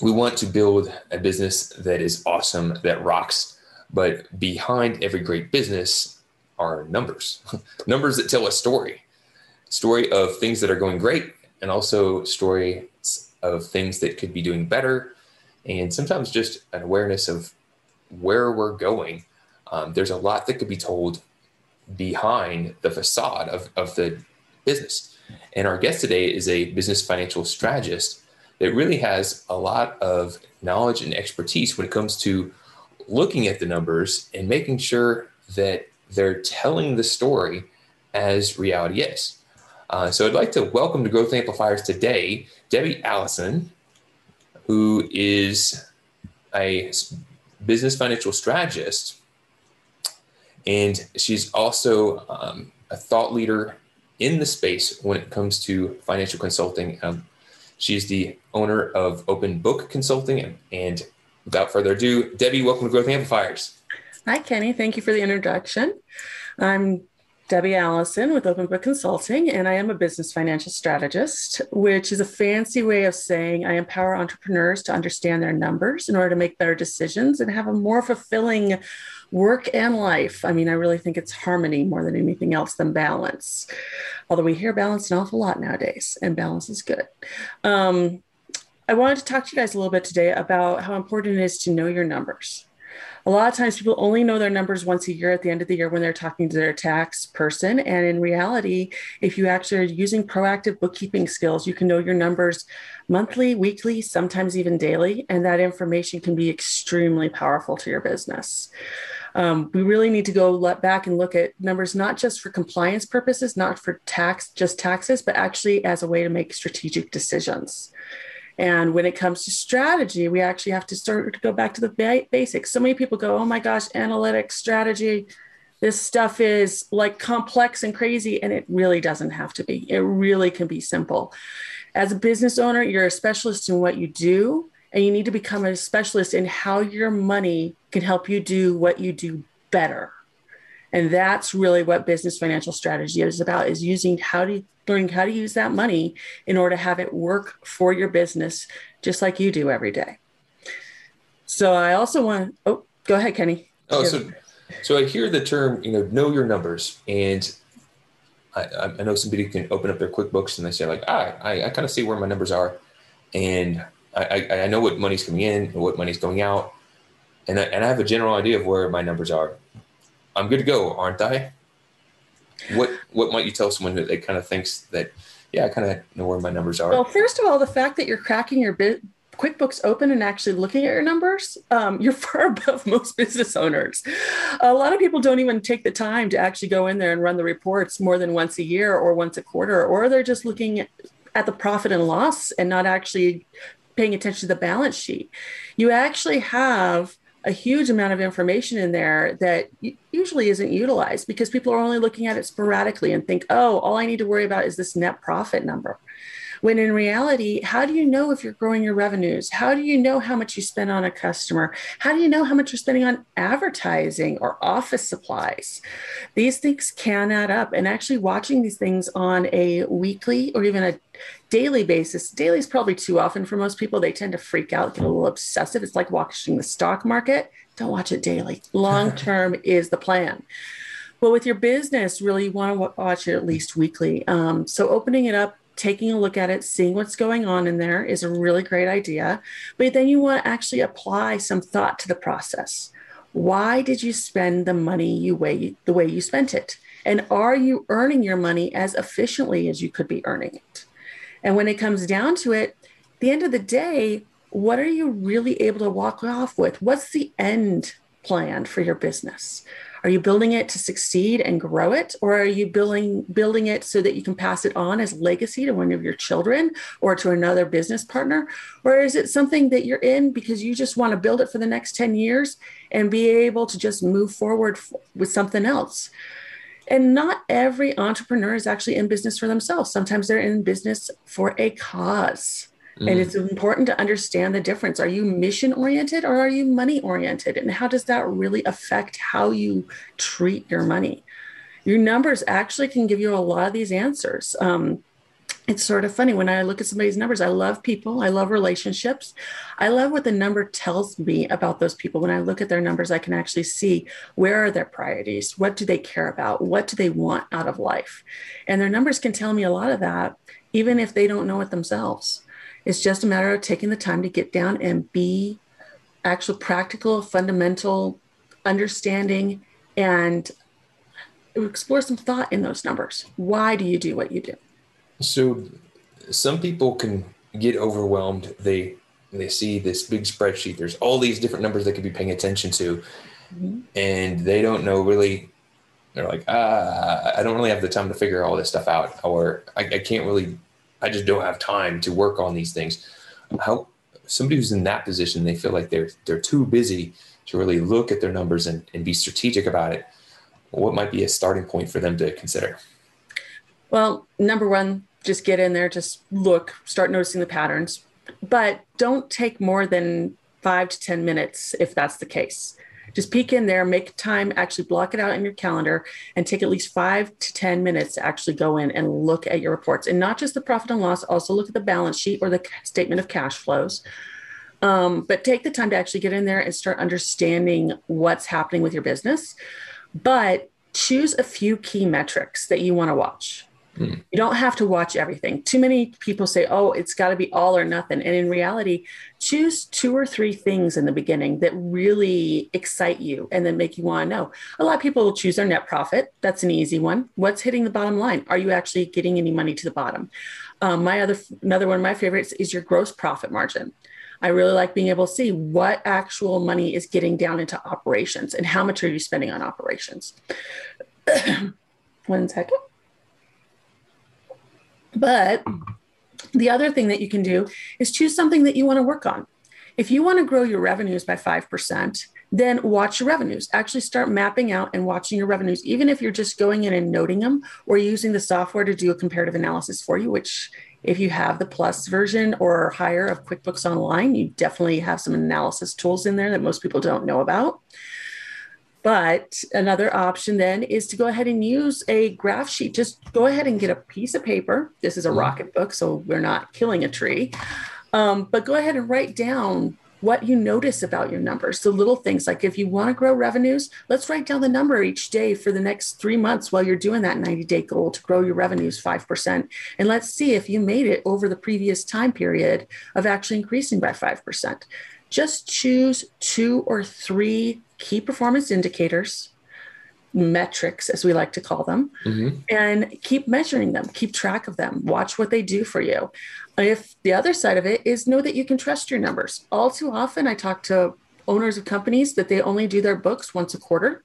we want to build a business that is awesome, that rocks. But behind every great business are numbers, numbers that tell a story, story of things that are going great, and also stories of things that could be doing better, and sometimes just an awareness of where we're going. Um, there's a lot that could be told behind the facade of, of the business. And our guest today is a business financial strategist that really has a lot of knowledge and expertise when it comes to looking at the numbers and making sure that they're telling the story as reality is. Uh, so I'd like to welcome to Growth Amplifiers today Debbie Allison, who is a business financial strategist, and she's also um, a thought leader in the space when it comes to financial consulting. Um, She's the owner of Open Book Consulting. And without further ado, Debbie, welcome to Growth Amplifiers. Hi, Kenny. Thank you for the introduction. I'm Debbie Allison with Open Book Consulting, and I am a business financial strategist, which is a fancy way of saying I empower entrepreneurs to understand their numbers in order to make better decisions and have a more fulfilling work and life. I mean, I really think it's harmony more than anything else than balance. Although we hear balance an awful lot nowadays, and balance is good. Um, I wanted to talk to you guys a little bit today about how important it is to know your numbers. A lot of times people only know their numbers once a year at the end of the year when they're talking to their tax person. And in reality, if you actually are using proactive bookkeeping skills, you can know your numbers monthly, weekly, sometimes even daily. And that information can be extremely powerful to your business. Um, we really need to go let back and look at numbers not just for compliance purposes, not for tax, just taxes, but actually as a way to make strategic decisions. And when it comes to strategy, we actually have to start to go back to the ba- basics. So many people go, oh my gosh, analytics, strategy, this stuff is like complex and crazy. And it really doesn't have to be. It really can be simple. As a business owner, you're a specialist in what you do, and you need to become a specialist in how your money can help you do what you do better. And that's really what business financial strategy is about is using how to learning how to use that money in order to have it work for your business just like you do every day. So I also want oh go ahead Kenny. Oh so so I hear the term, you know, know your numbers and I, I know somebody can open up their QuickBooks and they say like, ah, I, I kind of see where my numbers are and I, I, know what money's coming in and what money's going out, and I, and I have a general idea of where my numbers are. I'm good to go, aren't I? What what might you tell someone that, that kind of thinks that, yeah, I kind of know where my numbers are? Well, first of all, the fact that you're cracking your bit QuickBooks open and actually looking at your numbers, um, you're far above most business owners. A lot of people don't even take the time to actually go in there and run the reports more than once a year or once a quarter, or they're just looking at the profit and loss and not actually paying attention to the balance sheet. You actually have a huge amount of information in there that usually isn't utilized because people are only looking at it sporadically and think, oh, all I need to worry about is this net profit number. When in reality, how do you know if you're growing your revenues? How do you know how much you spend on a customer? How do you know how much you're spending on advertising or office supplies? These things can add up. And actually, watching these things on a weekly or even a daily basis, daily is probably too often for most people. They tend to freak out, get a little obsessive. It's like watching the stock market. Don't watch it daily. Long term is the plan. But with your business, really, you want to watch it at least weekly. Um, so opening it up taking a look at it, seeing what's going on in there is a really great idea. But then you want to actually apply some thought to the process. Why did you spend the money you way the way you spent it? And are you earning your money as efficiently as you could be earning it? And when it comes down to it, the end of the day, what are you really able to walk off with? What's the end plan for your business? Are you building it to succeed and grow it, or are you building building it so that you can pass it on as legacy to one of your children or to another business partner, or is it something that you're in because you just want to build it for the next 10 years and be able to just move forward with something else? And not every entrepreneur is actually in business for themselves. Sometimes they're in business for a cause. Mm. And it's important to understand the difference. Are you mission oriented or are you money oriented? And how does that really affect how you treat your money? Your numbers actually can give you a lot of these answers. Um, it's sort of funny when I look at somebody's numbers. I love people, I love relationships. I love what the number tells me about those people. When I look at their numbers, I can actually see where are their priorities? What do they care about? What do they want out of life? And their numbers can tell me a lot of that, even if they don't know it themselves. It's just a matter of taking the time to get down and be actual practical, fundamental understanding and explore some thought in those numbers. Why do you do what you do? So some people can get overwhelmed. They they see this big spreadsheet. There's all these different numbers they could be paying attention to, mm-hmm. and they don't know really. They're like, ah, I don't really have the time to figure all this stuff out, or I, I can't really I just don't have time to work on these things. How somebody who's in that position, they feel like they're they're too busy to really look at their numbers and, and be strategic about it. What might be a starting point for them to consider? Well, number one, just get in there, just look, start noticing the patterns, but don't take more than five to 10 minutes if that's the case just peek in there, make time, actually block it out in your calendar, and take at least five to 10 minutes to actually go in and look at your reports. And not just the profit and loss, also look at the balance sheet or the statement of cash flows. Um, but take the time to actually get in there and start understanding what's happening with your business. But choose a few key metrics that you want to watch. Mm. You don't have to watch everything. Too many people say, oh, it's got to be all or nothing. And in reality, choose two or three things in the beginning that really excite you and then make you want to know. A lot of people will choose their net profit. That's an easy one. What's hitting the bottom line? Are you actually getting any money to the bottom? Um, my other, another one of my favorites is your gross profit margin. I really like being able to see what actual money is getting down into operations and how much are you spending on operations. one second. But the other thing that you can do is choose something that you want to work on. If you want to grow your revenues by 5%, then watch your revenues. Actually, start mapping out and watching your revenues, even if you're just going in and noting them or using the software to do a comparative analysis for you, which if you have the plus version or higher of QuickBooks Online, you definitely have some analysis tools in there that most people don't know about. But another option then is to go ahead and use a graph sheet. Just go ahead and get a piece of paper. This is a mm-hmm. Rocketbook, so we're not killing a tree. Um, but go ahead and write down what you notice about your numbers. The little things like if you want to grow revenues, let's write down the number each day for the next three months while you're doing that 90 day goal to grow your revenues 5%. And let's see if you made it over the previous time period of actually increasing by 5%. Just choose two or three key performance indicators, metrics, as we like to call them, mm-hmm. and keep measuring them, keep track of them, watch what they do for you. If the other side of it is know that you can trust your numbers. All too often, I talk to owners of companies that they only do their books once a quarter.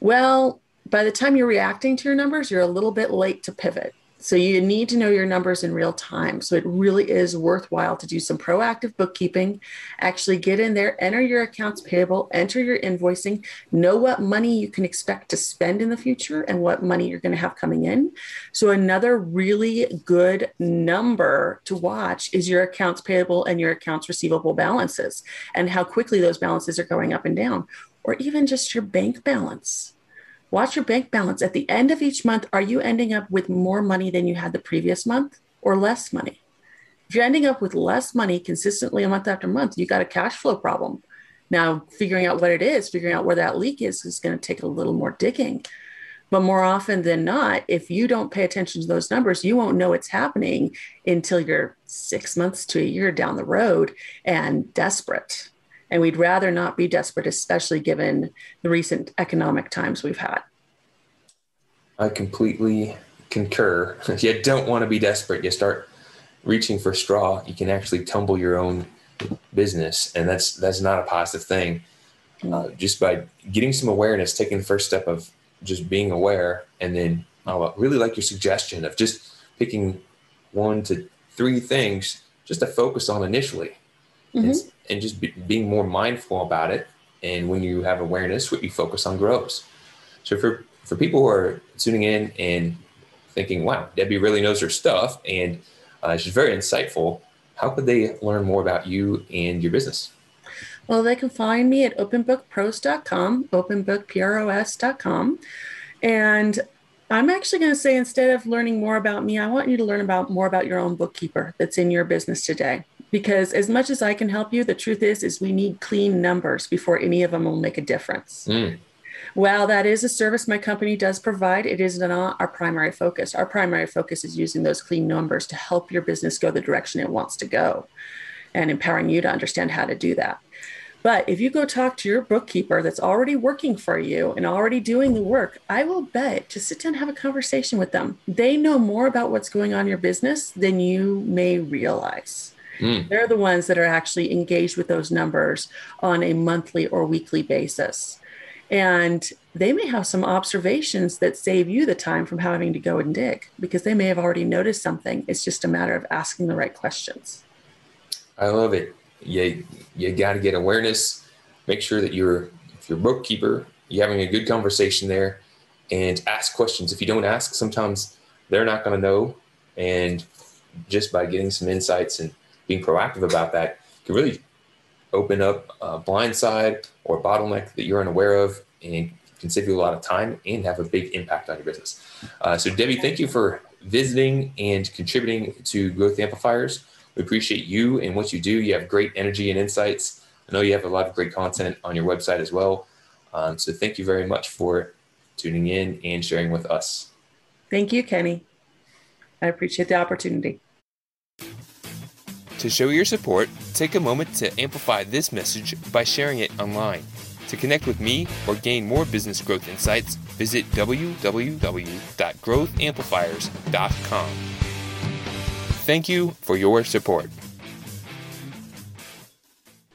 Well, by the time you're reacting to your numbers, you're a little bit late to pivot. So you need to know your numbers in real time. So it really is worthwhile to do some proactive bookkeeping, actually get in there, enter your accounts payable, enter your invoicing, know what money you can expect to spend in the future and what money you're going to have coming in. So another really good number to watch is your accounts payable and your accounts receivable balances and how quickly those balances are going up and down or even just your bank balance Watch your bank balance. At the end of each month, are you ending up with more money than you had the previous month or less money? If you're ending up with less money consistently month after month, you got a cash flow problem. Now, figuring out what it is, figuring out where that leak is, is going to take a little more digging. But more often than not, if you don't pay attention to those numbers, you won't know it's happening until you're six months to a year down the road and desperate. And we'd rather not be desperate, especially given the recent economic times we've had. I completely concur. you don't want to be desperate. You start reaching for straw, you can actually tumble your own business, and that's that's not a positive thing. uh, just by getting some awareness, taking the first step of just being aware, and then I really like your suggestion of just picking one to three things just to focus on initially, mm-hmm. and, and, just be, being more mindful about it. And when you have awareness, what you focus on grows. So for for people who are tuning in and thinking, "Wow, Debbie really knows her stuff," and uh, she's very insightful. How could they learn more about you and your business? Well, they can find me at openbookpros.com, openbookpros.com. And I'm actually going to say instead of learning more about me, I want you to learn about more about your own bookkeeper that's in your business today. Because as much as I can help you, the truth is is we need clean numbers before any of them will make a difference. Mm. While that is a service my company does provide, it is not our primary focus. Our primary focus is using those clean numbers to help your business go the direction it wants to go and empowering you to understand how to do that. But if you go talk to your bookkeeper that's already working for you and already doing the work, I will bet to sit down and have a conversation with them. They know more about what's going on in your business than you may realize. Mm. They're the ones that are actually engaged with those numbers on a monthly or weekly basis. And they may have some observations that save you the time from having to go and dig because they may have already noticed something. It's just a matter of asking the right questions. I love it you you got to get awareness. Make sure that you're if you're bookkeeper, you're having a good conversation there, and ask questions. If you don't ask, sometimes they're not going to know, and just by getting some insights and being proactive about that can really open up a blind side or bottleneck that you're unaware of and can save you a lot of time and have a big impact on your business. Uh, so, Debbie, thank you for visiting and contributing to Growth Amplifiers. We appreciate you and what you do. You have great energy and insights. I know you have a lot of great content on your website as well. Um, so thank you very much for tuning in and sharing with us. Thank you, Kenny. I appreciate the opportunity. To show your support, take a moment to amplify this message by sharing it online. To connect with me or gain more business growth insights, visit www.growthamplifiers.com. Thank you for your support.